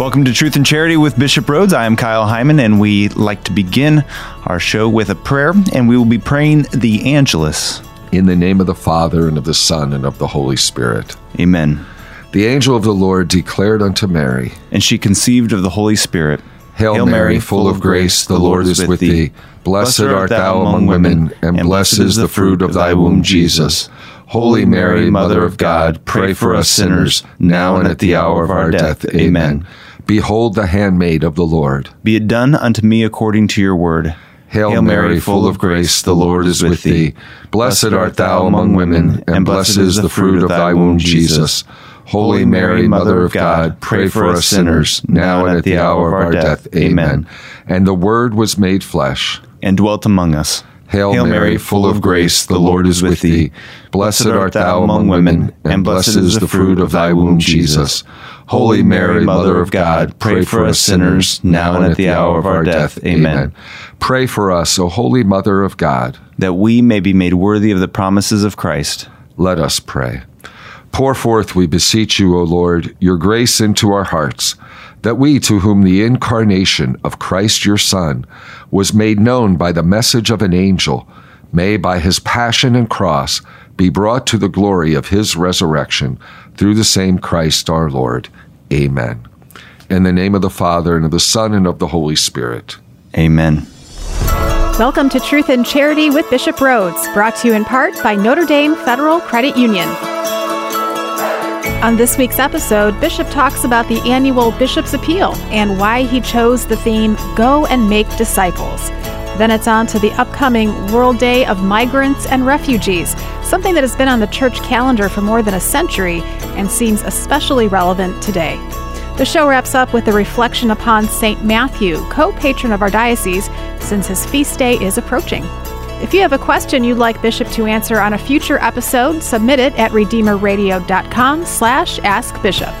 Welcome to Truth and Charity with Bishop Rhoades. I am Kyle Heimann, and we like to begin our show with a prayer, and we will be praying the Angelus. In the name of the Father, and of the Son, and of the Holy Spirit. Amen. The angel of the Lord declared unto Mary, And she conceived of the Holy Spirit. Hail, Mary, full of grace, the Lord is with thee. Blessed art thou among women, and blessed is the fruit of thy womb, Jesus. Holy Mary, Mother of God, pray for us sinners, now and at the hour of our death. Amen. Behold the handmaid of the Lord. Be it done unto me according to your word. Hail, Mary, full of grace, the Lord is with thee. Blessed art thou among women, and blessed is the fruit of thy womb, Jesus. Holy Mary, Mother of God, pray for us sinners, now and at the hour of our death. Amen. And the Word was made flesh. And dwelt among us. Hail, Mary, full of grace, the Lord is with thee. Blessed art thou among women, and blessed is the fruit of thy womb, Jesus. Holy Mary, Mother of God, pray for us sinners, now and at the hour of our death. Amen. Pray for us, O Holy Mother of God. that we may be made worthy of the promises of Christ. Let us pray. Pour forth, we beseech you, O Lord, your grace into our hearts, that we, to whom the incarnation of Christ your Son was made known by the message of an angel, may by his passion and cross be brought to the glory of his resurrection through the same Christ our Lord. Amen. In the name of the Father, and of the Son, and of the Holy Spirit. Amen. Welcome to Truth and Charity with Bishop Rhoades, brought to you in part by Notre Dame Federal Credit Union. On this week's episode, Bishop talks about the annual Bishop's Appeal and why he chose the theme Go and Make Disciples. Then it's on to the upcoming World Day of Migrants and Refugees, something that has been on the church calendar for more than a century and seems especially relevant today. The show wraps up with a reflection upon St. Matthew, co patron of our diocese, since his feast day is approaching. If you have a question you'd like Bishop to answer on a future episode, submit it at redeemerradio.com slash askbishop.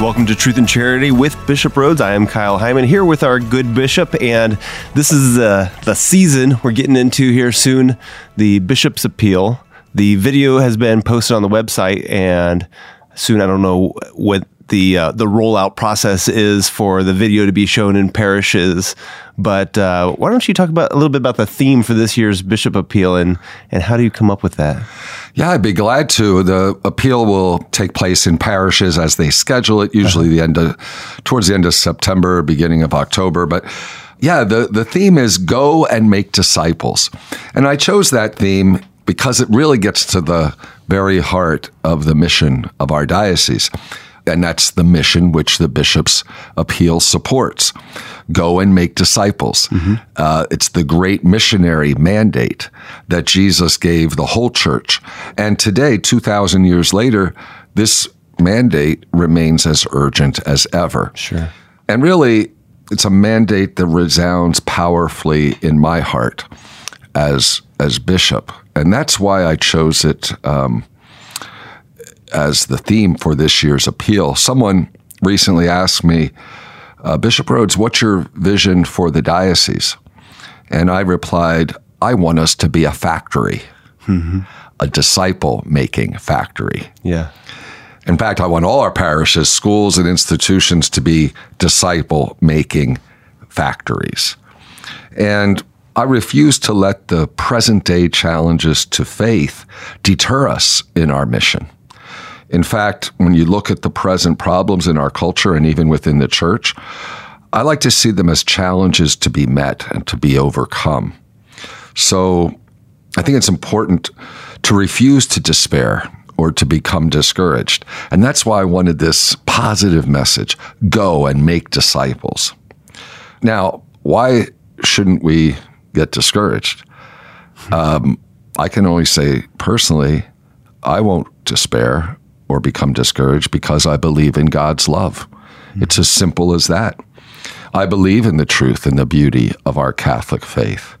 Welcome to Truth and Charity with Bishop Rhoades. I am Kyle Heimann here with our good bishop, and this is the the season we're getting into here soon. The Bishop's Appeal. The video has been posted on the website, and soon I don't know what the uh, the rollout process is for the video to be shown in parishes. But uh, why don't you talk about a little bit about the theme for this year's Bishop Appeal and and how do you come up with that? Yeah, I'd be glad to. The appeal will take place in parishes as they schedule it, usually the end of towards the end of September, beginning of October. But yeah, the, the theme is go and make disciples. And I chose that theme because it really gets to the very heart of the mission of our diocese. And that's the mission which the bishop's appeal supports. Go and make disciples. Uh, it's the great missionary mandate that Jesus gave the whole church. And today, 2,000 years later, this mandate remains as urgent as ever. Sure. And really, it's a mandate that resounds powerfully in my heart as as bishop, and that's why I chose it um, as the theme for this year's appeal. Someone recently asked me, uh, Bishop Rhoades, what's your vision for the diocese? And I replied, I want us to be a factory, a disciple making factory. Yeah. In fact, I want all our parishes, schools, and institutions to be disciple making factories. And I refuse to let the present day challenges to faith deter us in our mission. In fact, when you look at the present problems in our culture and even within the church, I like to see them as challenges to be met and to be overcome. So I think it's important to refuse to despair or to become discouraged. And that's why I wanted this positive message go and make disciples. Now, why shouldn't we get discouraged? Um, I can only say personally, I won't despair or become discouraged because I believe in God's love. It's as simple as that. I believe in the truth and the beauty of our Catholic faith.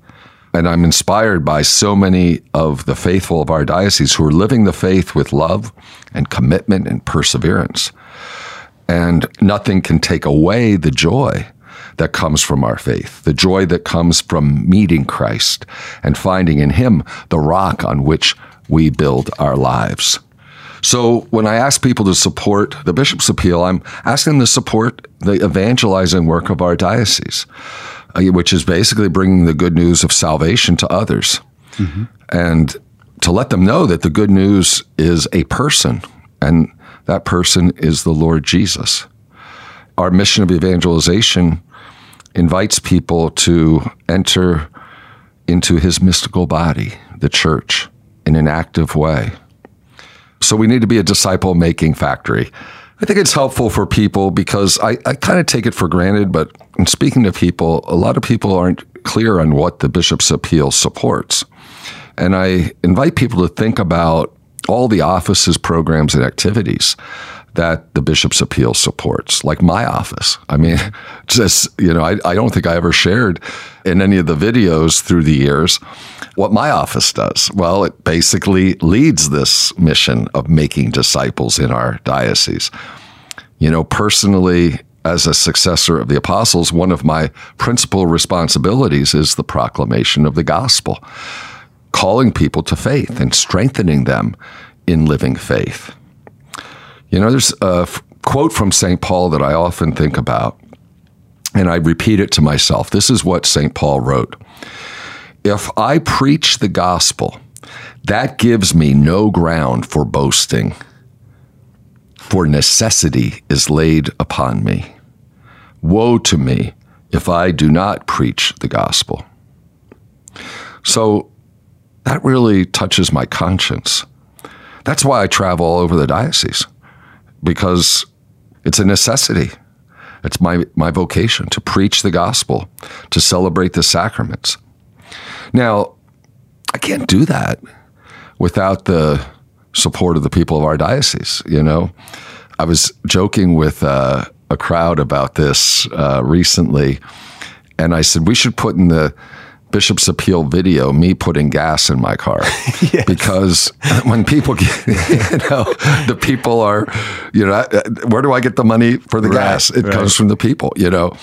And I'm inspired by so many of the faithful of our diocese who are living the faith with love and commitment and perseverance. And nothing can take away the joy that comes from our faith, the joy that comes from meeting Christ and finding in Him the rock on which we build our lives. So when I ask people to support the bishop's appeal, I'm asking them to support the evangelizing work of our diocese, uh, which is basically bringing the good news of salvation to others. Mm-hmm. And to let them know that the good news is a person, and that person is the Lord Jesus. Our mission of evangelization invites people to enter into his mystical body, the church, in an active way. So we need to be a disciple making factory. I think it's helpful for people because I, I kind of take it for granted, but in speaking to people, a lot of people aren't clear on what the bishop's appeal supports. And I invite people to think about all the office's programs and activities that the bishop's appeal supports, like my office. I mean, just, you know, I, I don't think I ever shared in any of the videos through the years what my office does. Well, it basically leads this mission of making disciples in our diocese. You know, personally, as a successor of the apostles, one of my principal responsibilities is the proclamation of the gospel, calling people to faith and strengthening them in living faith. You know, there's a quote from St. Paul that I often think about, and I repeat it to myself. This is what St. Paul wrote If I preach the gospel, that gives me no ground for boasting, for necessity is laid upon me. Woe to me if I do not preach the gospel. So that really touches my conscience. That's why I travel all over the diocese because it's a necessity. It's my, my vocation to preach the gospel, to celebrate the sacraments. Now, I can't do that without the support of the people of our diocese. You know, I was joking with uh, a crowd about this uh, recently, and I said we should put in the Bishop's Appeal video me putting gas in my car yes. because when people get, you know, the people are, you know, where do I get the money for the right, gas? It right. comes from the people, you know.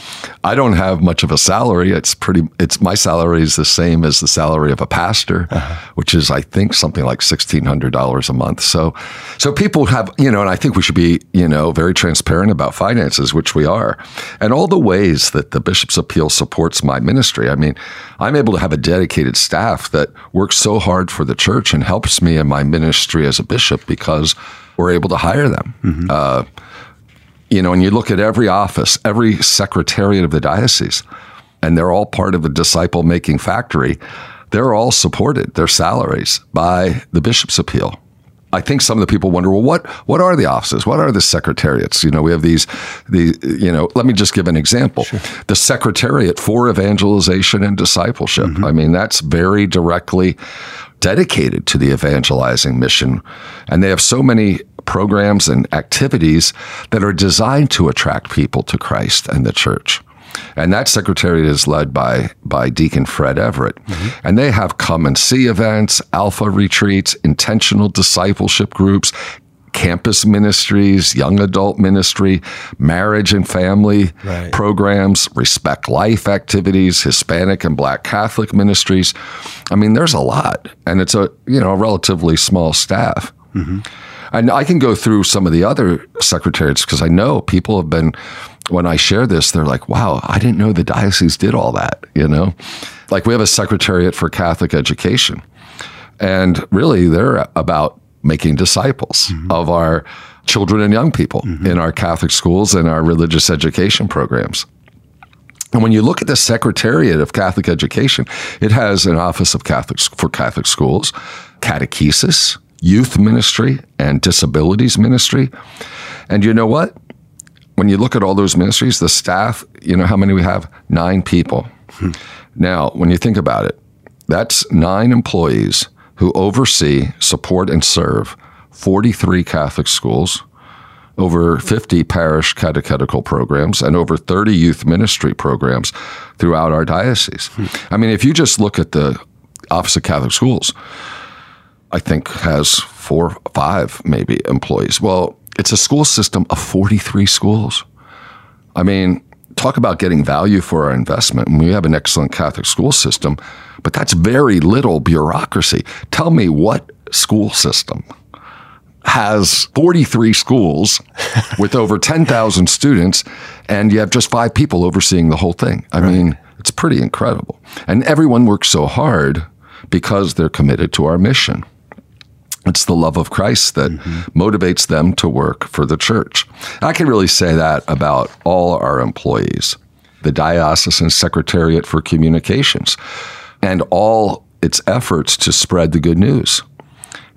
I don't have much of a salary. It's pretty, it's my salary is the same as the salary of a pastor, uh-huh. which is, I think, something like $1,600 a month. So, so people have, you know, and I think we should be, you know, very transparent about finances, which we are. And all the ways that the Bishop's Appeal supports my ministry. I mean, I'm able to have a dedicated staff that works so hard for the church and helps me in my ministry as a bishop because we're able to hire them. Mm-hmm. Uh, you know, and you look at every office, every secretariat of the diocese, and they're all part of a disciple making factory. They're all supported, their salaries, by the bishop's appeal. I think some of the people wonder, well, what what are the offices? What are the secretariats? You know, we have these, the you know. Let me just give an example. Sure. The Secretariat for Evangelization and Discipleship. Mm-hmm. I mean, that's very directly dedicated to the evangelizing mission, and they have so many programs and activities that are designed to attract people to Christ and the church. And that secretariat is led by by Deacon Fred Everett. Mm-hmm. And they have come and see events, alpha retreats, intentional discipleship groups, campus ministries, young adult ministry, marriage and family right. programs, respect life activities, Hispanic and black Catholic ministries. I mean, there's a lot. And it's a, you know, a relatively small staff. Mm-hmm. And I can go through some of the other secretariats because I know people have been when I share this, they're like, wow, I didn't know the diocese did all that, you know? Like we have a secretariat for Catholic education. And really, they're about making disciples mm-hmm. of our children and young people mm-hmm. in our Catholic schools and our religious education programs. And when you look at the Secretariat of Catholic Education, it has an office of Catholic for Catholic schools, catechesis, youth ministry, and disabilities ministry. And you know what? When you look at all those ministries, the staff, you know how many we have? Nine people. Hmm. Now, when you think about it, that's nine employees who oversee, support, and serve 43 Catholic schools, over 50 parish catechetical programs, and over 30 youth ministry programs throughout our diocese. Hmm. I mean, if you just look at the Office of Catholic Schools, I think has four, five maybe employees. Well, it's a school system of 43 schools. I mean, talk about getting value for our investment. And we have an excellent Catholic school system, but that's very little bureaucracy. Tell me what school system has 43 schools with over 10,000 students, and you have just five people overseeing the whole thing. I right. mean, it's pretty incredible. And everyone works so hard because they're committed to our mission. It's the love of Christ that mm-hmm. motivates them to work for the church. I can really say that about all our employees, the Diocesan Secretariat for Communications, and all its efforts to spread the good news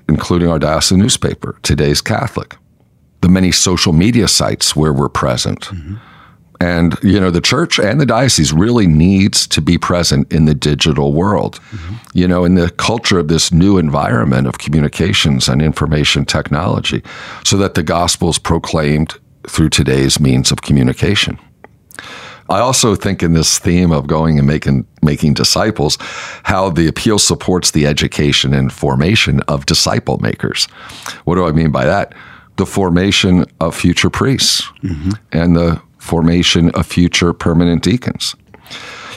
including our diocesan newspaper, Today's Catholic, the many social media sites where we're present. Mm-hmm. And, you know, the church and the diocese really needs to be present in the digital world. Mm-hmm. You know, in the culture of this new environment of communications and information technology, so that the gospel is proclaimed through today's means of communication. I also think in this theme of going and making making disciples, how the appeal supports the education and formation of disciple makers. What do I mean by that? The formation of future priests mm-hmm. and the formation of future permanent deacons.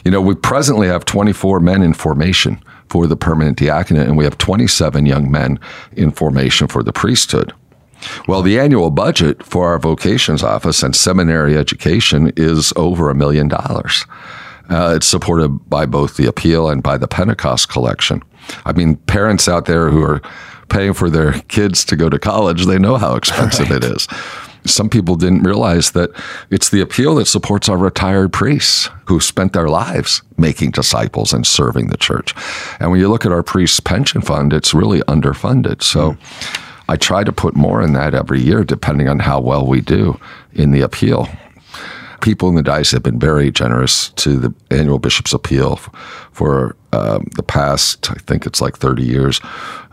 You know, we presently have 24 men in formation for the permanent diaconate, and we have 27 young men in formation for the priesthood. Well, the annual budget for our vocations office and seminary education is over a million dollars. Uh, it's supported by both the appeal and by the Pentecost collection. I mean, parents out there who are paying for their kids to go to college, they know how expensive right. it is. Some people didn't realize that it's the appeal that supports our retired priests who spent their lives making disciples and serving the church. And when you look at our priests' pension fund, it's really underfunded. So. I try to put more in that every year, depending on how well we do in the appeal. People in the diocese have been very generous to the annual bishop's appeal for um, the past, I think it's like 30 years.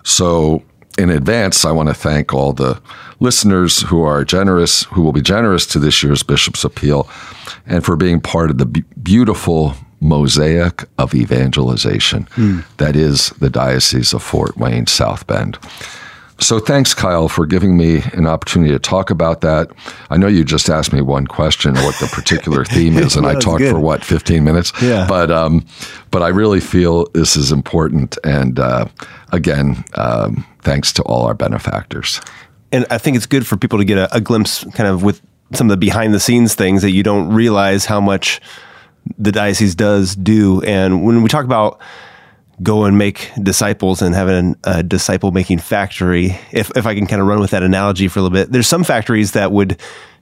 So, in advance, I want to thank all the listeners who are generous, who will be generous to this year's Bishop's Appeal, and for being part of the beautiful mosaic of evangelization mm. that is the Diocese of Fort Wayne South Bend. So thanks, Kyle, for giving me an opportunity to talk about that. I know you just asked me one question, what the particular theme is, and I talked good. for what fifteen minutes. Yeah. But um, but I really feel this is important, and uh, again, um, thanks to all our benefactors. And I think it's good for people to get a, a glimpse, kind of, with some of the behind the scenes things that you don't realize how much the diocese does do. And when we talk about go and make disciples and have a, a disciple making factory. If, if I can kind of run with that analogy for a little bit, there's some factories that would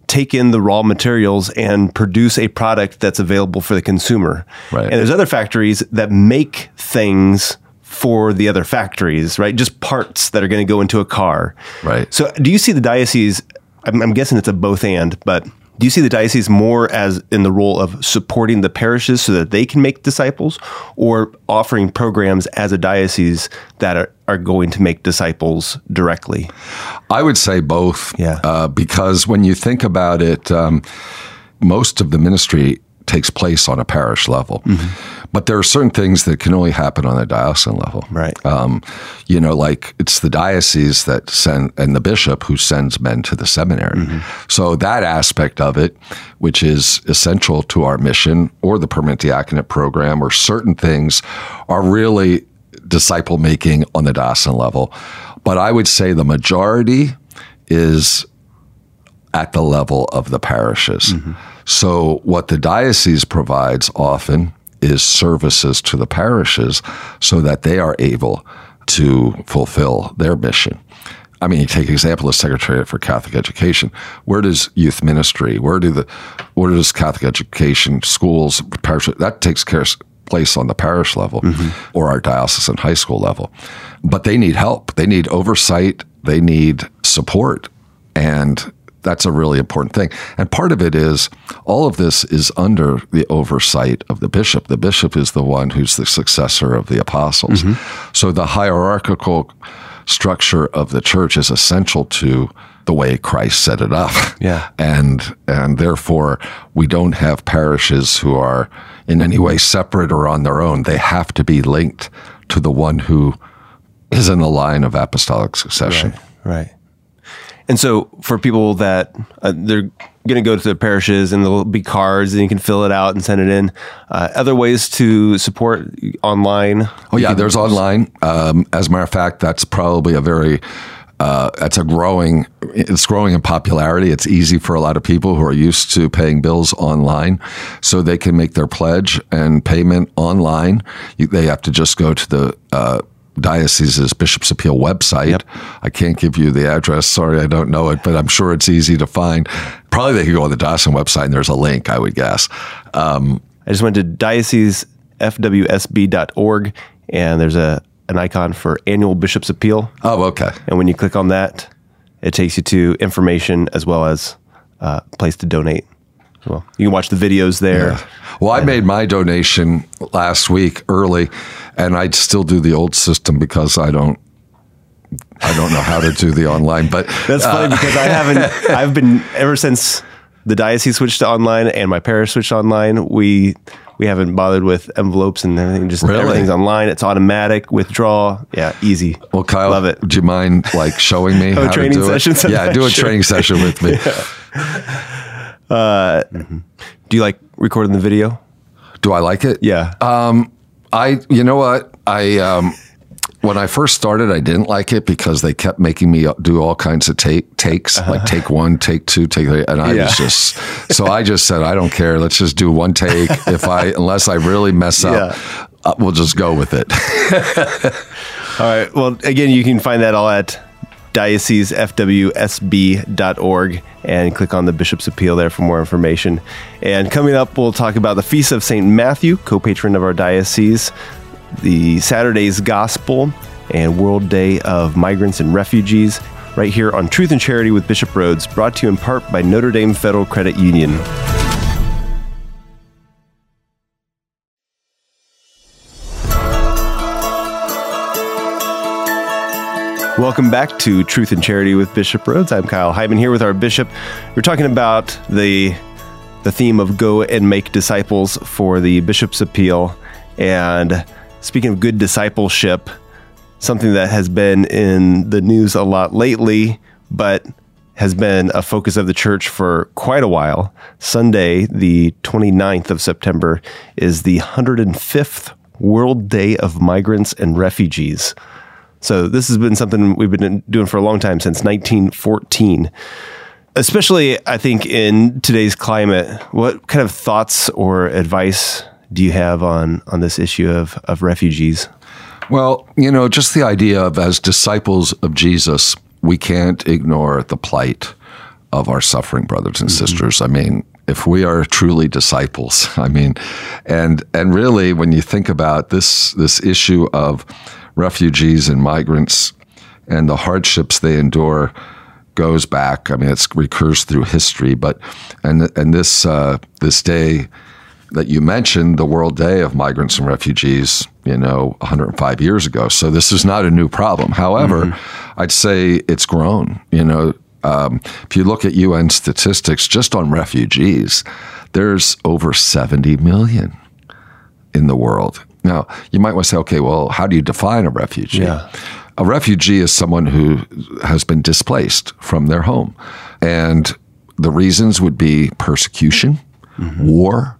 take in the raw materials and produce a product that's available for the consumer. Right. And there's other factories that make things for the other factories, right? Just parts that are going to go into a car. Right. So do you see the diocese? I'm, I'm guessing it's a both and, but do you see the diocese more as in the role of supporting the parishes so that they can make disciples or offering programs as a diocese that are, are going to make disciples directly? I would say both. Yeah. Uh, because when you think about it, um, most of the ministry takes place on a parish level. Mm-hmm. But there are certain things that can only happen on a diocesan level. Right. Um, you know, like it's the diocese that send and the bishop who sends men to the seminary. Mm-hmm. So that aspect of it, which is essential to our mission or the permanent diaconate program or certain things are really disciple making on the diocesan level. But I would say the majority is at the level of the parishes. Mm-hmm. So, what the diocese provides often is services to the parishes so that they are able to fulfill their mission. I mean, you take example of Secretariat for Catholic Education. Where does youth ministry? Where do the where does Catholic education schools parish that takes care place on the parish level mm-hmm. or our diocesan high school level. But they need help. They need oversight. They need support. And that's a really important thing. And part of it is all of this is under the oversight of the bishop. The bishop is the one who's the successor of the apostles. Mm-hmm. So the hierarchical structure of the church is essential to the way Christ set it up. Yeah. And and therefore we don't have parishes who are in any way separate or on their own. They have to be linked to the one who is in the line of apostolic succession. Right. right. And so for people that uh, they're going to go to the parishes and there'll be cards and you can fill it out and send it in. Uh, other ways to support online. Oh yeah, there's online. Um, as a matter of fact, that's probably a very uh, that's a growing it's growing in popularity it's easy for a lot of people who are used to paying bills online so they can make their pledge and payment online you, they have to just go to the uh, diocese's bishop's appeal website Yep. i can't give you the address sorry i don't know it but i'm sure it's easy to find probably they could go on the Dawson website and there's a link i would guess um, I just went to diocesefwsb.org and there's a an icon for annual bishop's appeal. oh okay And when you click on that, it takes you to information as well as uh, a place to donate. Well, you can watch the videos there. Well, I made my donation last week early, and I still do the old system because I don't. I don't know how to do the online, but That's funny uh, because I haven't. I've been ever since the diocese switched to online and my parish switched online. We we haven't bothered with envelopes and everything. Just Really? everything's online. It's automatic withdrawal. Yeah, easy. well, Kyle, love it. Do you mind like showing me Oh, how training to do session it? Yeah, do a sometime? training session with me. Do you like recording the video? Do I like it? Yeah. Um, I, you know what? I, um, when I first started, I didn't like it because they kept making me do all kinds of take, takes, like take one, take two, take three, and I Uh-huh. Yeah. was just, so I just said, I don't care. Let's just do one take. If I, unless I really mess up, uh, we'll just go with it. All right. Well, again, you can find that all at diocesefwsb.org and click on the Bishop's Appeal there for more information. And coming up, we'll talk about the Feast of St. Matthew, co patron of our diocese, the Saturday's Gospel, and World Day of Migrants and Refugees, right here on Truth and Charity with Bishop Rhoades, brought to you in part by Notre Dame Federal Credit Union. Welcome back to Truth and Charity with Bishop Rhoades. I'm Kyle Heimann here with our bishop. We're talking about the the theme of go and make disciples for the bishop's appeal. And speaking of good discipleship, something that has been in the news a lot lately, but has been a focus of the church for quite a while. Sunday, the 29th of September, is the 105th World Day of Migrants and Refugees. So this has been something we've been doing for a long time since 1914. Especially, I think, in today's climate, what kind of thoughts or advice do you have on on this issue of of refugees? Well, you know, just the idea of as disciples of Jesus, we can't ignore the plight of our suffering brothers and mm-hmm. sisters. I mean, if we are truly disciples, I mean, and and really when you think about this this issue of refugees and migrants and the hardships they endure goes back. I mean, it recurs through history, but and and this uh, this day that you mentioned, the World Day of Migrants and Refugees, you know, 105 years ago. So this is not a new problem. However, I'd say it's grown. You know, um, if you look at UN statistics just on refugees, there's over 70 million in the world. Now, you might want to say, okay, well, how do you define a refugee? Yeah. A refugee is someone who has been displaced from their home. And the reasons would be persecution, war,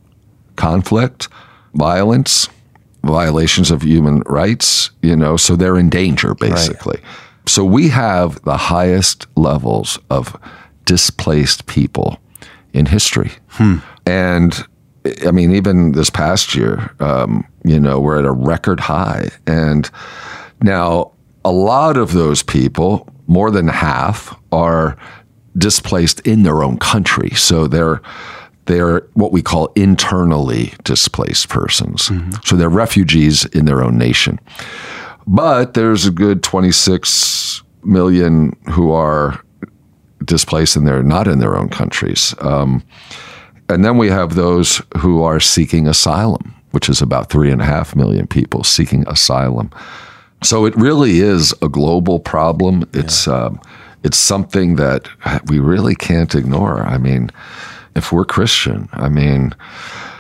conflict, violence, violations of human rights, you know, so they're in danger basically. So we have the highest levels of displaced people in history. And I mean, even this past year, um, you know, we're at a record high. And now a lot of those people, more than half, are displaced in their own country. So they're they're what we call internally displaced persons. So they're refugees in their own nation. But there's a good 26 million who are displaced and they're not in their own countries. Um, and then we have those who are seeking asylum, which is about three and a half million people seeking asylum. So it really is a global problem. It's um, it's something that we really can't ignore. I mean, if we're Christian, I mean,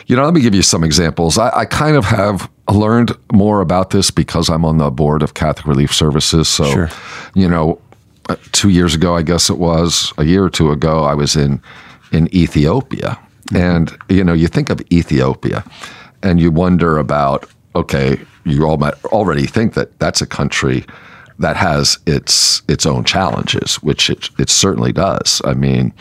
you know, let me give you some examples. I, I kind of have learned more about this because I'm on the board of Catholic Relief Services. So, Sure. you know, uh, two years ago, I guess it was a year or two ago, I was in in Ethiopia. And, you know, you think of Ethiopia and you wonder about, okay, you all might already think that that's a country that has its its own challenges, which it, it certainly does. I mean,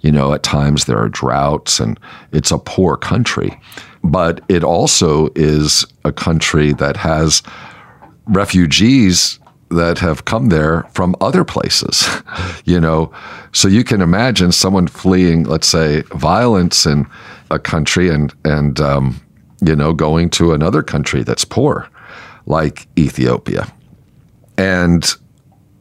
you know, at times there are droughts and it's a poor country, but it also is a country that has refugees that have come there from other places, you know. So you can imagine someone fleeing, let's say, violence in a country and and um, you know going to another country that's poor, like Ethiopia, and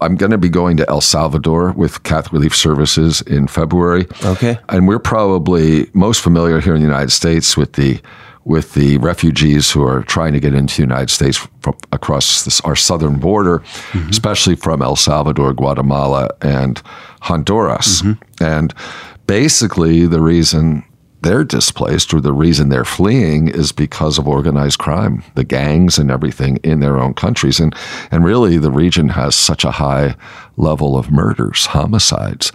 I'm going to be going to El Salvador with Catholic Relief Services in February. Okay. And we're probably most familiar here in the United States with the with the refugees who are trying to get into the United States from across this, our southern border, mm-hmm. especially from El Salvador, Guatemala, and Honduras. Mm-hmm. And basically, the reason they're displaced or the reason they're fleeing is because of organized crime, the gangs and everything in their own countries. And, and really, the region has such a high level of murders, homicides.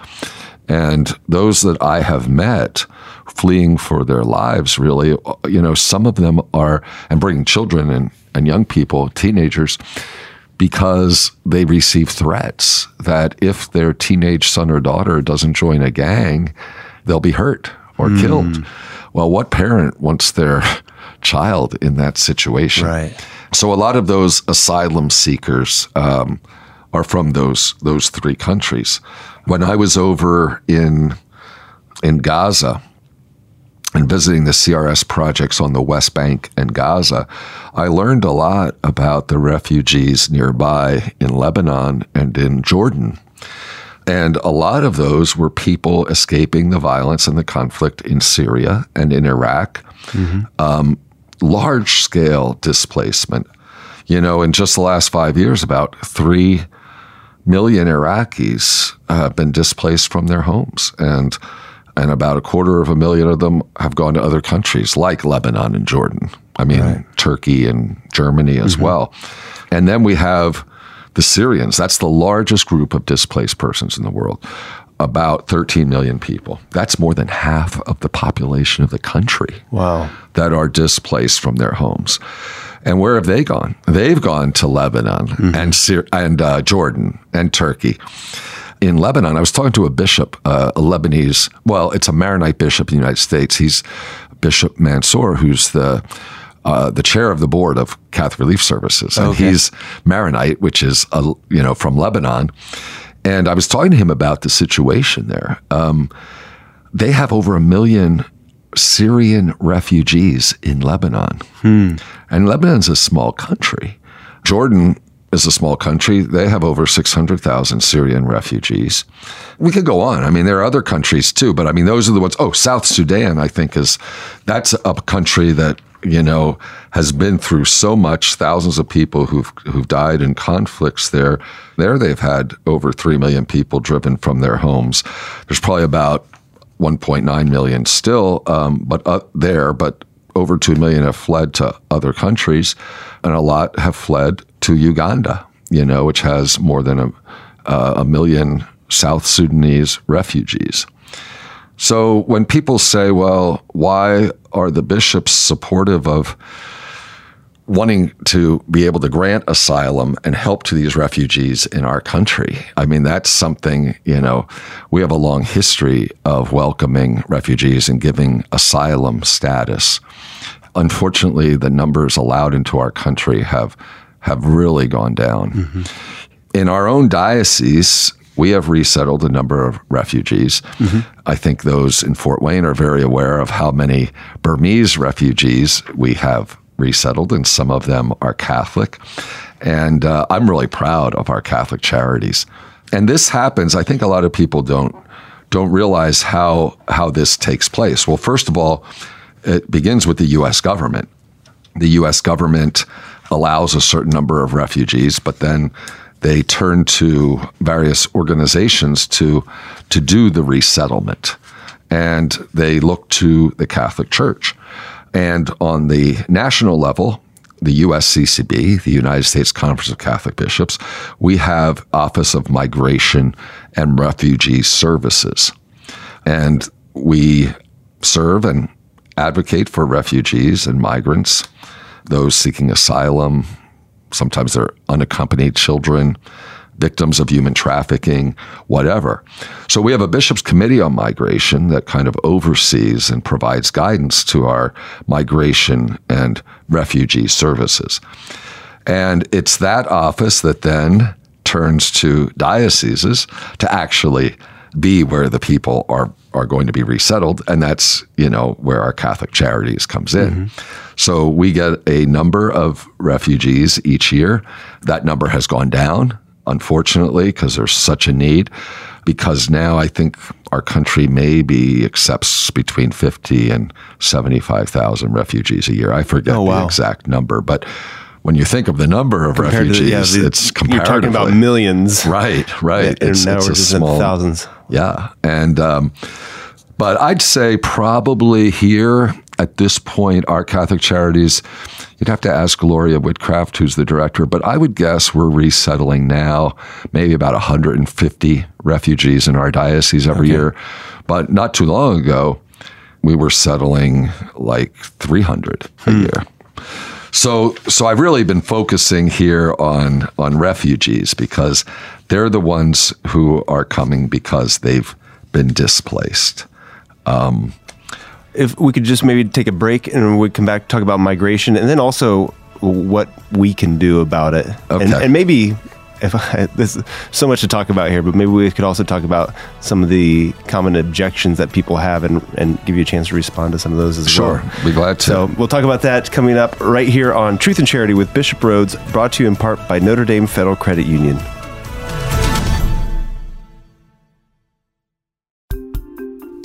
And those that I have met fleeing for their lives, really, you know, some of them are, and bringing children and, and young people, teenagers, because they receive threats that if their teenage son or daughter doesn't join a gang, they'll be hurt or mm. killed. Well, what parent wants their child in that situation? Right. So a lot of those asylum seekers um, are from those those three countries. When I was over in in Gaza and visiting the CRS projects on the West Bank and Gaza, I learned a lot about the refugees nearby in Lebanon and in Jordan. And a lot of those were people escaping the violence and the conflict in Syria and in Iraq. Mm-hmm. Um, large scale displacement. You know, in just the last five years, about three million Iraqis have been displaced from their homes. And and about a quarter of a million of them have gone to other countries like Lebanon and Jordan. I mean, right. Turkey and Germany as mm-hmm. well. And then we have the Syrians, that's the largest group of displaced persons in the world, about 13 million people. That's more than half of the population of the country. Wow. That are displaced from their homes. And where have they gone? They've gone to Lebanon mm-hmm. and and uh, Jordan and Turkey. In Lebanon, I was talking to a bishop, uh, a Lebanese. Well, it's a Maronite bishop in the United States. He's Bishop Mansour, who's the uh, the chair of the board of Catholic Relief Services, and okay. he's Maronite, which is a, you know from Lebanon. And I was talking to him about the situation there. Um, they have over a million Syrian refugees in Lebanon, hmm. and Lebanon's a small country. Jordan is a small country. They have over 600,000 Syrian refugees. We could go on. I mean, there are other countries too, but I mean, those are the ones. Oh, South Sudan, I think, is that's a country that you know, has been through so much, thousands of people who've who've died in conflicts there. There they've had over 3 million people driven from their homes. There's probably about 1.9 million still um, but there, but over 2 million have fled to other countries and a lot have fled to Uganda, you know, which has more than a, uh, a million South Sudanese refugees. So when people say, well, why are the bishops supportive of wanting to be able to grant asylum and help to these refugees in our country. I mean, that's something, you know, we have a long history of welcoming refugees and giving asylum status. Unfortunately, the numbers allowed into our country have have really gone down. Mm-hmm. In our own diocese, we have resettled a number of refugees. Mm-hmm. I think those in Fort Wayne are very aware of how many Burmese refugees we have resettled, and some of them are Catholic. And uh, I'm really proud of our Catholic charities. And this happens. I think a lot of people don't don't realize how how this takes place. Well, first of all, it begins with the U.S. government. The U.S. government allows a certain number of refugees, but then they turn to various organizations to to do the resettlement, and they look to the Catholic Church. And on the national level, the USCCB, the United States Conference of Catholic Bishops, we have Office of Migration and Refugee Services, and we serve and advocate for refugees and migrants, those seeking asylum. Sometimes they're unaccompanied children, victims of human trafficking, whatever. So we have a bishop's committee on migration that kind of oversees and provides guidance to our migration and refugee services. And it's that office that then turns to dioceses to actually be where the people are are going to be resettled and that's you know where our catholic charities comes in mm-hmm. so we get a number of refugees each year that number has gone down unfortunately, because there's such a need. Because now I think our country maybe accepts between 50 and 75,000 refugees a year. I forget oh, wow. the exact number, but when you think of the number of Compared refugees, to, yeah, the, it's comparatively. You're talking about millions. Right, right. And it's, now it's we're just small, thousands. Yeah. And, um, but I'd say probably here at this point, our Catholic Charities, you'd have to ask Gloria Whitcraft, who's the director, but I would guess we're resettling now maybe about 150 refugees in our diocese every okay. year. But not too long ago, we were settling like 300 hmm. a year. So, so I've really been focusing here on on refugees because they're the ones who are coming because they've been displaced. Um, if we could just maybe take a break and we come back talk about migration and then also what we can do about it. Okay. And, and maybe if I, there's so much to talk about here, but maybe we could also talk about some of the common objections that people have and, and give you a chance to respond to some of those as sure. well. Sure, be glad to. So we'll talk about that coming up right here on Truth and Charity with Bishop Rhoades, brought to you in part by Notre Dame Federal Credit Union.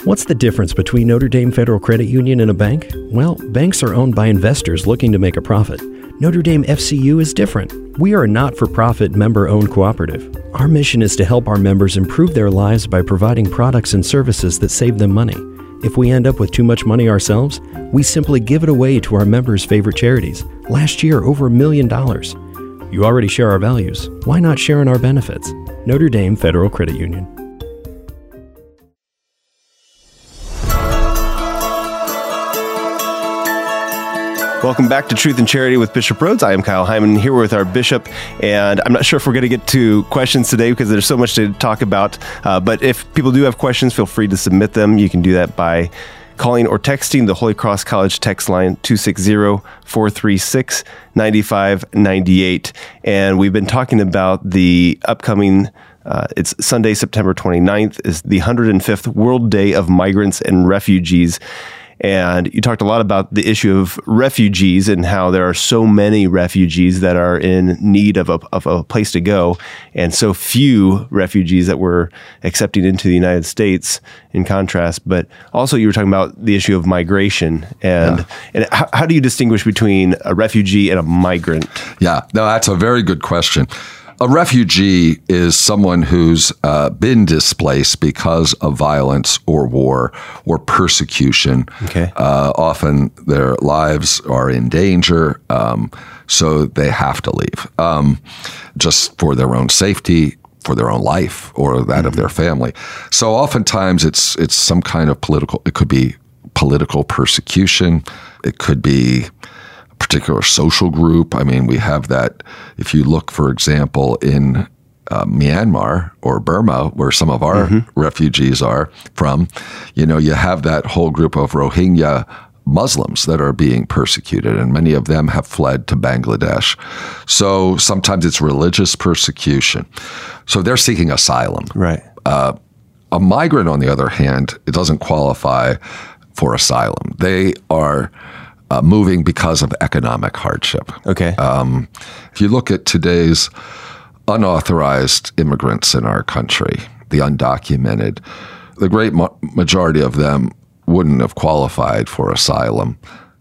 What's the difference between Notre Dame Federal Credit Union and a bank? Well, banks are owned by investors looking to make a profit. Notre Dame FCU is different. We are a not for profit member owned cooperative. Our mission is to help our members improve their lives by providing products and services that save them money. If we end up with too much money ourselves, we simply give it away to our members' favorite charities. Last year, over a million dollars. You already share our values. Why not share in our benefits? Notre Dame Federal Credit Union. Welcome back to Truth and Charity with Bishop Rhoades. I am Kyle Heimann here with our bishop, and I'm not sure if we're going to get to questions today because there's so much to talk about. Uh, but if people do have questions, feel free to submit them. You can do that by calling or texting the Holy Cross College text line 260 436 9598. And we've been talking about the upcoming. Uh, it's Sunday, September 29th, is the 105th World Day of Migrants and Refugees. And you talked a lot about the issue of refugees and how there are so many refugees that are in need of a, of a place to go, and so few refugees that we're accepting into the United States in contrast. But also, you were talking about the issue of migration and, yeah. and how, how do you distinguish between a refugee and a migrant? Yeah, no, that's a very good question. A refugee is someone who's uh, been displaced because of violence or war or persecution. Okay. Uh, often their lives are in danger, um, so they have to leave um, just for their own safety, for their own life, or that mm-hmm. of their family. So oftentimes it's it's some kind of political. It could be political persecution. It could be particular social group. I mean, we have that. If you look, for example, in uh, Myanmar or Burma, where some of our mm-hmm. refugees are from, you know, you have that whole group of Rohingya Muslims that are being persecuted, and many of them have fled to Bangladesh. So sometimes it's religious persecution. So they're seeking asylum. Right. Uh, a migrant, on the other hand, it doesn't qualify for asylum. They are uh, moving because of economic hardship. Okay. Um, if you look at today's unauthorized immigrants in our country, the undocumented, the great ma- majority of them wouldn't have qualified for asylum.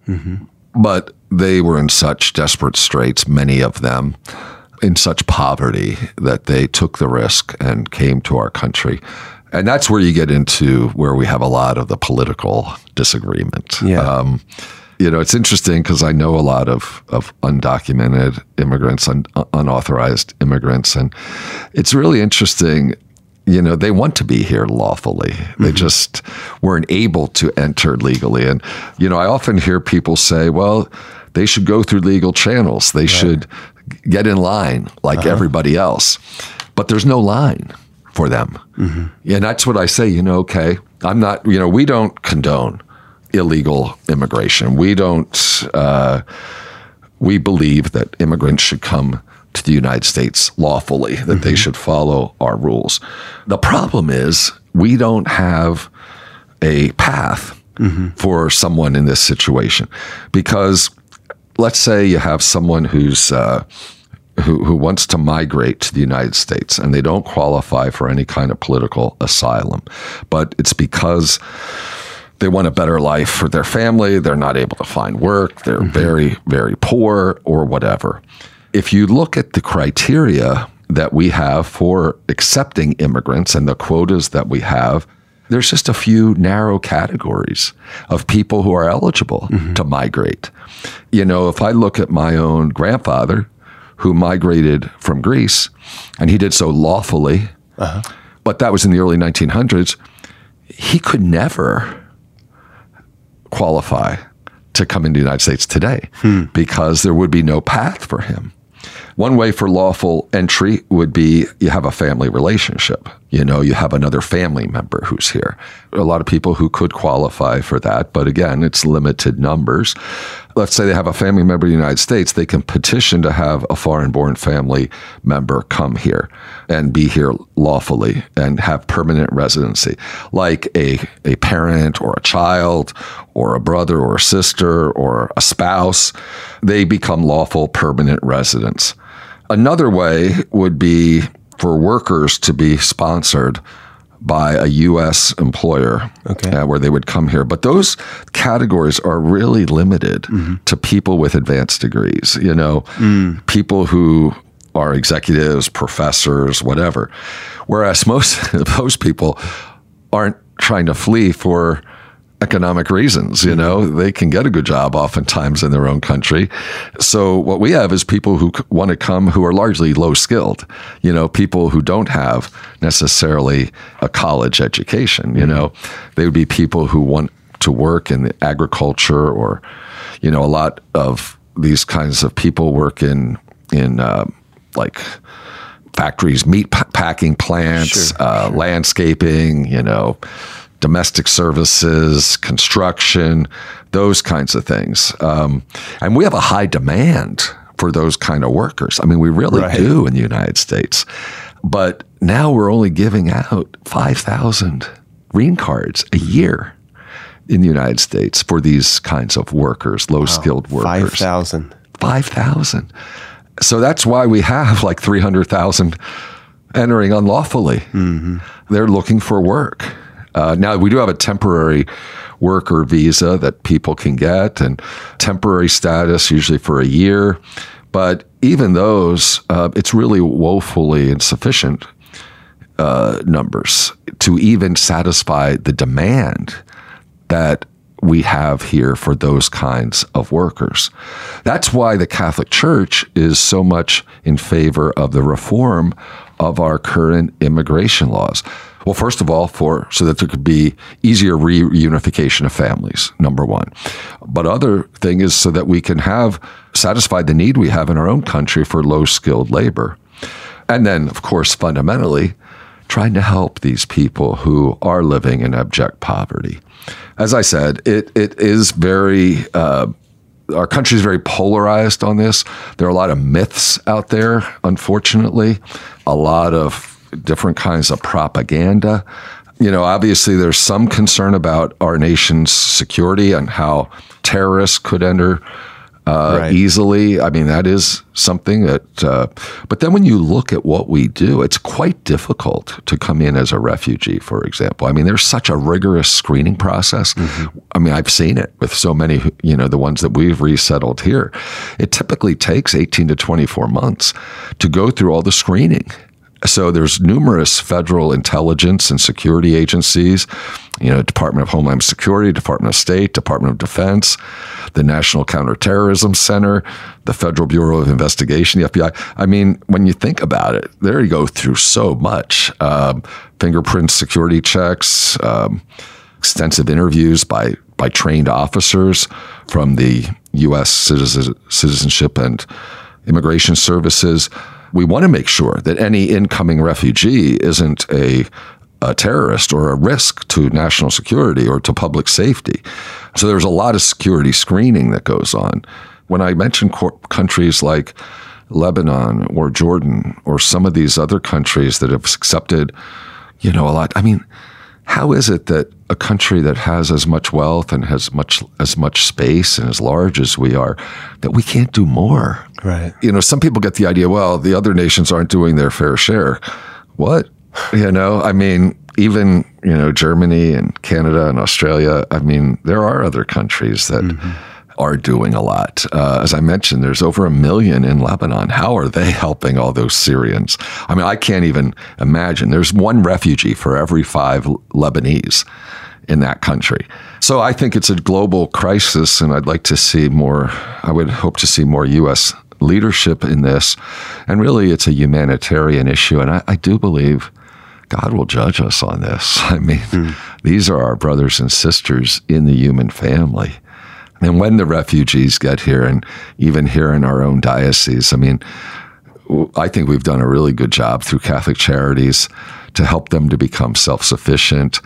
Mm-hmm. But they were in such desperate straits, many of them, in such poverty that they took the risk and came to our country. And that's where you get into where we have a lot of the political disagreement. Yeah. Um, you know, it's interesting because I know a lot of, of undocumented immigrants, un, unauthorized immigrants, and it's really interesting. you know, they want to be here lawfully. They mm-hmm. just weren't able to enter legally. And, you know, I often hear people say, well, they should go through legal channels. They right. should get in line like uh-huh. everybody else. But there's no line for them. Mm-hmm. And that's what I say, you know, okay, I'm not, you know, we don't condone illegal immigration. We don't, uh, we believe that immigrants should come to the United States lawfully, that mm-hmm. they should follow our rules. The problem is we don't have a path mm-hmm. for someone in this situation because let's say you have someone who's uh, who, who wants to migrate to the United States and they don't qualify for any kind of political asylum, but it's because they want a better life for their family, they're not able to find work, they're mm-hmm. very, very poor, or whatever. If you look at the criteria that we have for accepting immigrants and the quotas that we have, there's just a few narrow categories of people who are eligible mm-hmm. to migrate. You know, if I look at my own grandfather who migrated from Greece, and he did so lawfully, uh-huh. but that was in the early 1900s, he could never qualify to come into the United States today hmm. because there would be no path for him. One way for lawful entry would be you have a family relationship. You know, you have another family member who's here. A lot of people who could qualify for that, but again, it's limited numbers. Let's say they have a family member in the United States, they can petition to have a foreign born family member come here and be here lawfully and have permanent residency, like a, a parent or a child or a brother or a sister or a spouse. They become lawful permanent residents. Another way would be for workers to be sponsored by a U.S. employer okay. uh, where they would come here. But those categories are really limited mm-hmm. to people with advanced degrees, you know, mm. people who are executives, professors, whatever. Whereas most most people aren't trying to flee for economic reasons. You know, they can get a good job oftentimes in their own country. So what we have is people who want to come who are largely low skilled. You know, people who don't have necessarily a college education. You know, they would be people who want to work in agriculture or, you know, a lot of these kinds of people work in in uh, like factories, meat p- packing plants, sure, uh, sure. landscaping. You know domestic services, construction, those kinds of things. Um, and we have a high demand for those kind of workers. I mean, we really right. do in the United States. But now we're only giving out 5,000 green cards a year in the United States for these kinds of workers, low skilled wow, workers. 5,000. 5,000. So that's why we have like 300,000 entering unlawfully. Mm-hmm. They're looking for work. Uh, now, we do have a temporary worker visa that people can get and temporary status, usually for a year. But even those, uh, it's really woefully insufficient uh, numbers to even satisfy the demand that we have here for those kinds of workers. That's why the Catholic Church is so much in favor of the reform of our current immigration laws. Well, first of all, for so that there could be easier reunification of families, number one. But other thing is so that we can have satisfied the need we have in our own country for low skilled labor. And then, of course, fundamentally, trying to help these people who are living in abject poverty. As I said, it it is very uh, our country is very polarized on this. There are a lot of myths out there, unfortunately, a lot of different kinds of propaganda. You know, obviously, there's some concern about our nation's security and how terrorists could enter uh, right. easily. I mean, that is something that. Uh, but then when you look at what we do, it's quite difficult to come in as a refugee, for example. I mean, there's such a rigorous screening process. Mm-hmm. I mean, I've seen it with so many, you know, the ones that we've resettled here. It typically takes 18 to 24 months to go through all the screening So there's numerous federal intelligence and security agencies, you know, Department of Homeland Security, Department of State, Department of Defense, the National Counterterrorism Center, the Federal Bureau of Investigation, the FBI. I mean, when you think about it, there you go through so much um, fingerprint security checks, um, extensive interviews by by trained officers from the U.S. Citizen, Citizenship and Immigration Services we want to make sure that any incoming refugee isn't a, a terrorist or a risk to national security or to public safety. So there's a lot of security screening that goes on. When I mention countries like Lebanon or Jordan or some of these other countries that have accepted, you know, a lot, I mean, how is it that a country that has as much wealth and has much as much space and as large as we are that we can't do more? Right. You know, some people get the idea, well, the other nations aren't doing their fair share. What? You know, I mean, even, you know, Germany and Canada and Australia, I mean, there are other countries that mm-hmm are doing a lot. Uh, as I mentioned, there's over a million in Lebanon. How are they helping all those Syrians? I mean, I can't even imagine. There's one refugee for every five Lebanese in that country. So I think it's a global crisis, and I'd like to see more, I would hope to see more U.S. leadership in this. And really, it's a humanitarian issue. And I, I do believe. God will judge us on this. I mean, mm. these are our brothers and sisters in the human family. And when the refugees get here, and even here in our own diocese, I mean, I think we've done a really good job through Catholic Charities to help them to become self sufficient.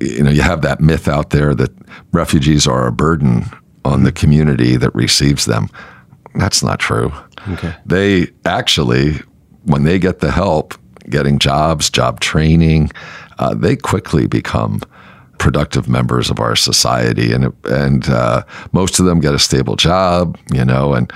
You know, you have that myth out there that refugees are a burden on the community that receives them. That's not true. Okay. They actually, when they get the help, getting jobs, job training, uh, they quickly become productive members of our society, and and uh, most of them get a stable job, you know, and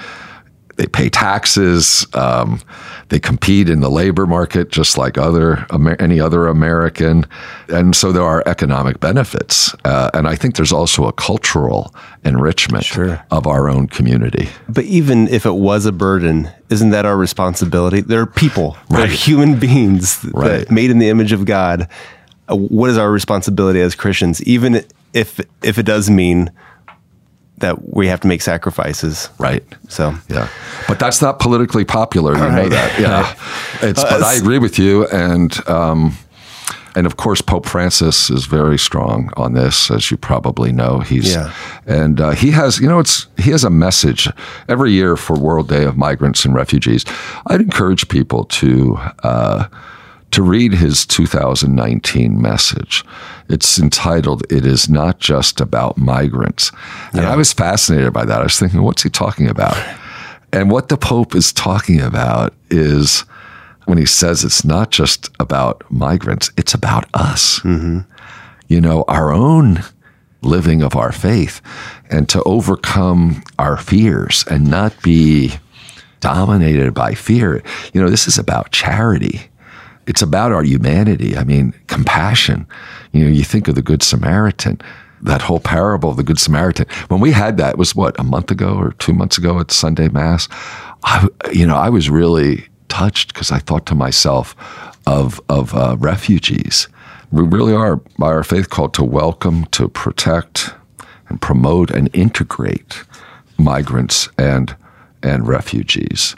they pay taxes. Um, they compete in the labor market just like other any other American, and so there are economic benefits. Uh, and I think there's also a cultural enrichment sure. of our own community. But even if it was a burden, isn't that our responsibility? They're people, right. they're human beings, right. made in the image of God, what is our responsibility as Christians, even if if it does mean that we have to make sacrifices. Right. So yeah, but that's not politically popular. You right. know that. Yeah. It's, but I agree with you, and um, and of course Pope Francis is very strong on this, as you probably know. He's yeah. and uh, he has you know it's he has a message every year for World Day of Migrants and Refugees. I'd encourage people to. Uh, to read his 2019 message. It's entitled, It Is Not Just About Migrants. And yeah. I was fascinated by that. I was thinking, what's he talking about? And what the Pope is talking about is when he says it's not just about migrants, it's about us. Mm-hmm. You know, our own living of our faith and to overcome our fears and not be dominated by fear. You know, this is about charity it's about our humanity. I mean, compassion. You know, you think of the Good Samaritan, that whole parable of the Good Samaritan. When we had that, was what, a month ago or two months ago at Sunday Mass? I, you know, I was really touched because I thought to myself of, of uh, refugees. We really are, by our faith, called to welcome, to protect, and promote and integrate migrants and, and refugees.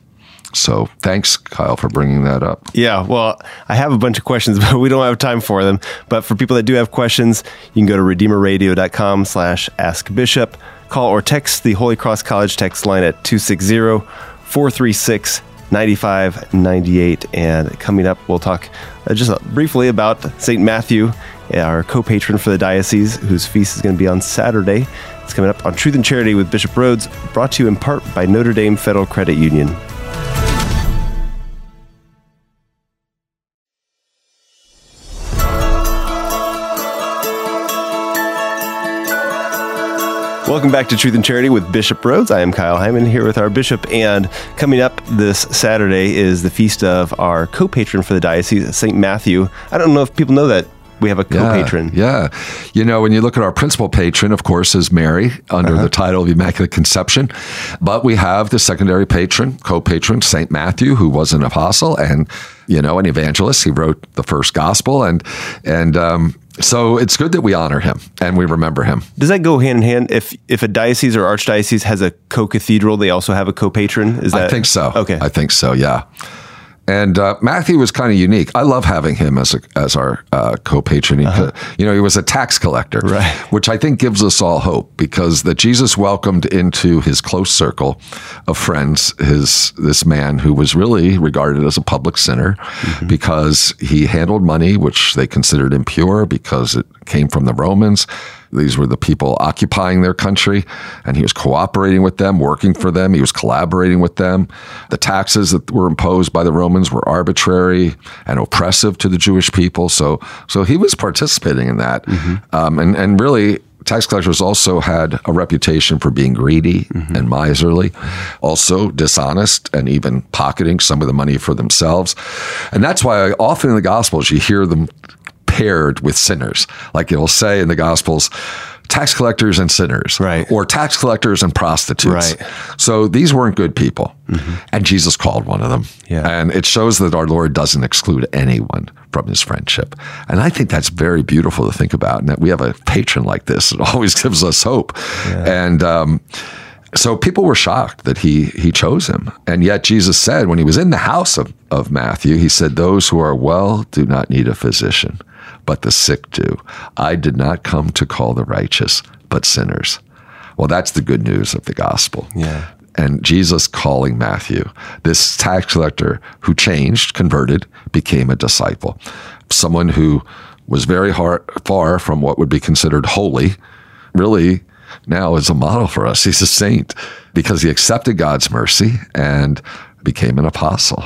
So thanks, Kyle, for bringing that up. Yeah, well, I have a bunch of questions, but we don't have time for them. But for people that do have questions, you can go to redeemerradio.com slash askbishop. Call or text the Holy Cross College text line at 260 436 9598. And coming up, we'll talk uh, just briefly about St. Matthew, our co patron for the diocese, whose feast is going to be on Saturday. It's coming up on Truth and Charity with Bishop Rhoades, brought to you in part by Notre Dame Federal Credit Union. Welcome back to Truth and Charity with Bishop Rhoades. I am Kyle Heimann here with our bishop, and coming up this Saturday is the feast of our co patron for the diocese, St. Matthew. I don't know if people know that we have a co-patron. Yeah, yeah. You know, when you look at our principal patron, of course, is Mary under uh-huh. the title of Immaculate Conception. But we have the secondary patron, co-patron, Saint Matthew, who was an apostle and you know an evangelist. He wrote the first gospel, and and um, so it's good that we honor him and we remember him. Does that go hand in hand? If if a diocese or archdiocese has a co-cathedral, they also have a co-patron. Is that? I think so. Okay, I think so. Yeah. And uh, Matthew was kind of unique. I love having him as a, as our uh, co-patron. Uh-huh. You know, he was a tax collector, right. which I think gives us all hope because that Jesus welcomed into his close circle of friends his this man who was really regarded as a public sinner mm-hmm. because he handled money which they considered impure because it came from the Romans these were the people occupying their country, and he was cooperating with them, working for them. He was collaborating with them. The taxes that were imposed by the Romans were arbitrary and oppressive to the Jewish people. So, so he was participating in that, mm-hmm. um, and and really tax collectors also had a reputation for being greedy mm-hmm. and miserly, also dishonest and even pocketing some of the money for themselves. And that's why often in the Gospels you hear them paired with sinners. Like it'll say in the Gospels, tax collectors and sinners, right. or tax collectors and prostitutes. Right. So these weren't good people. Mm-hmm. And Jesus called one of them. Yeah. And it shows that our Lord doesn't exclude anyone from his friendship. And I think that's very beautiful to think about. And that we have a patron like this. It always gives us hope. Yeah. And, um, so people were shocked that he he chose him. And yet Jesus said when he was in the house of, of Matthew, he said, Those who are well do not need a physician, but the sick do. I did not come to call the righteous, but sinners. Well, that's the good news of the gospel. Yeah. And Jesus calling Matthew, this tax collector who changed, converted, became a disciple. Someone who was very hard, far from what would be considered holy, really now is a model for us. He's a saint because he accepted God's mercy and became an apostle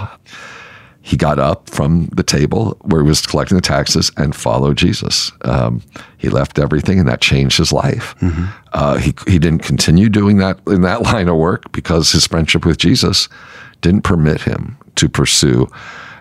he got up from the table where he was collecting the taxes and followed Jesus. Um, he left everything, and that changed his life. Mm-hmm. Uh, he he didn't continue doing that in that line of work because his friendship with Jesus didn't permit him to pursue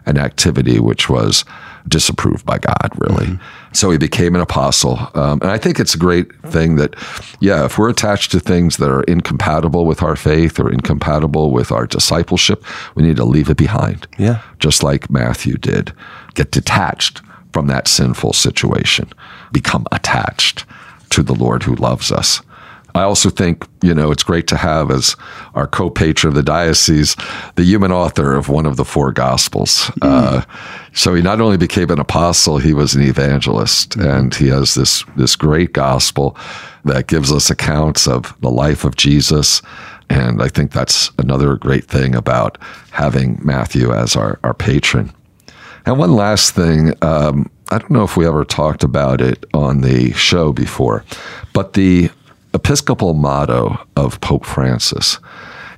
an activity which was disapproved by God, really. Mm-hmm. So he became an apostle. Um, and I think it's a great thing that, yeah, if we're attached to things that are incompatible with our faith or incompatible with our discipleship, we need to leave it behind. Yeah. Just like Matthew did. Get detached from that sinful situation, become attached to the Lord who loves us. I also think, you know, it's great to have as our co patron of the diocese the human author of one of the four gospels. Mm. Uh, so he not only became an apostle, he was an evangelist. Mm. And he has this, this great gospel that gives us accounts of the life of Jesus. And I think that's another great thing about having Matthew as our, our patron. And one last thing, um, I don't know if we ever talked about it on the show before, but the Episcopal motto of Pope Francis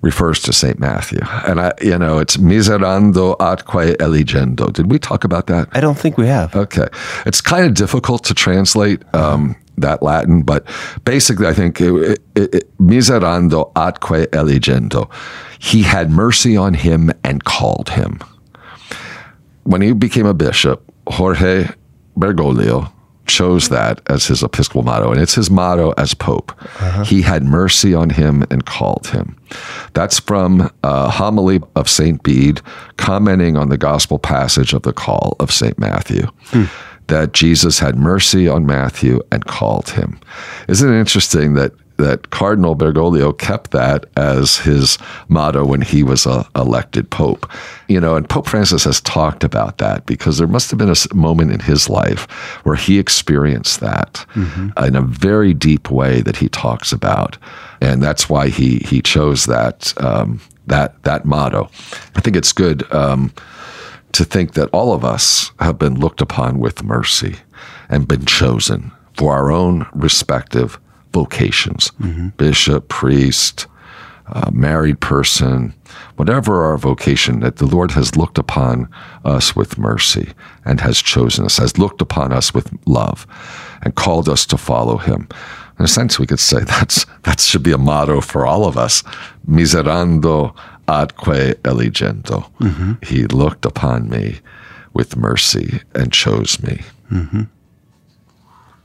refers to St. Matthew. And I, you know, it's miserando atque eligendo. Did we talk about that? I don't think we have. Okay. It's kind of difficult to translate um, that Latin, but basically, I think it, it, it, miserando atque eligendo. He had mercy on him and called him. When he became a bishop, Jorge Bergoglio, chose that as his episcopal motto, and it's his motto as Pope. Uh-huh. He had mercy on him and called him. That's from a homily of St. Bede commenting on the gospel passage of the call of St. Matthew. Hmm. That Jesus had mercy on Matthew and called him. Isn't it interesting that that Cardinal Bergoglio kept that as his motto when he was uh, elected pope. You know, and Pope Francis has talked about that because there must have been a moment in his life where he experienced that mm-hmm. in a very deep way that he talks about, and that's why he he chose that um, that that motto. I think it's good. Um, to think that all of us have been looked upon with mercy and been chosen for our own respective vocations mm-hmm. bishop, priest, uh, married person, whatever our vocation, that the Lord has looked upon us with mercy and has chosen us, has looked upon us with love and called us to follow him. In a sense, we could say that's that should be a motto for all of us. Miserando atque eligendo. Mm-hmm. He looked upon me with mercy and chose me. Mm-hmm.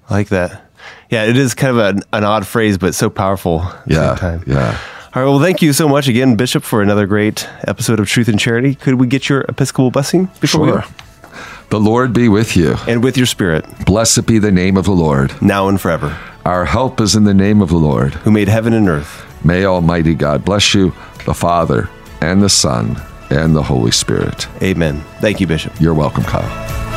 I like that. Yeah, it is kind of an, an odd phrase, but so powerful at Yeah. same time. Yeah. All right. Well, thank you so much again, Bishop, for another great episode of Truth and Charity. Could we get your Episcopal blessing before we Sure. go? The Lord be with you. And with your spirit, Blessed be the name of the Lord. now and forever, Our help is in the name of the Lord. who made heaven and earth. May Almighty God bless you, the Father, and the Son, and the Holy Spirit. Amen. Thank you, Bishop. You're welcome, Kyle.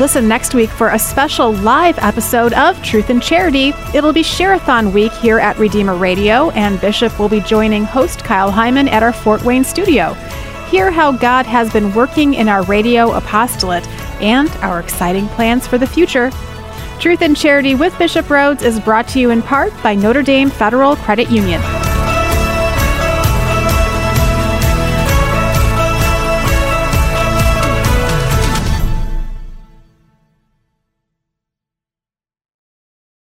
Listen next week for a special live episode of Truth and Charity. It'll be Share-a-thon week here at Redeemer Radio, and Bishop will be joining host Kyle Heimann at our Fort Wayne studio. Hear how God has been working in our radio apostolate and our exciting plans for the future. Truth and Charity with Bishop Rhoades is brought to you in part by Notre Dame Federal Credit Union.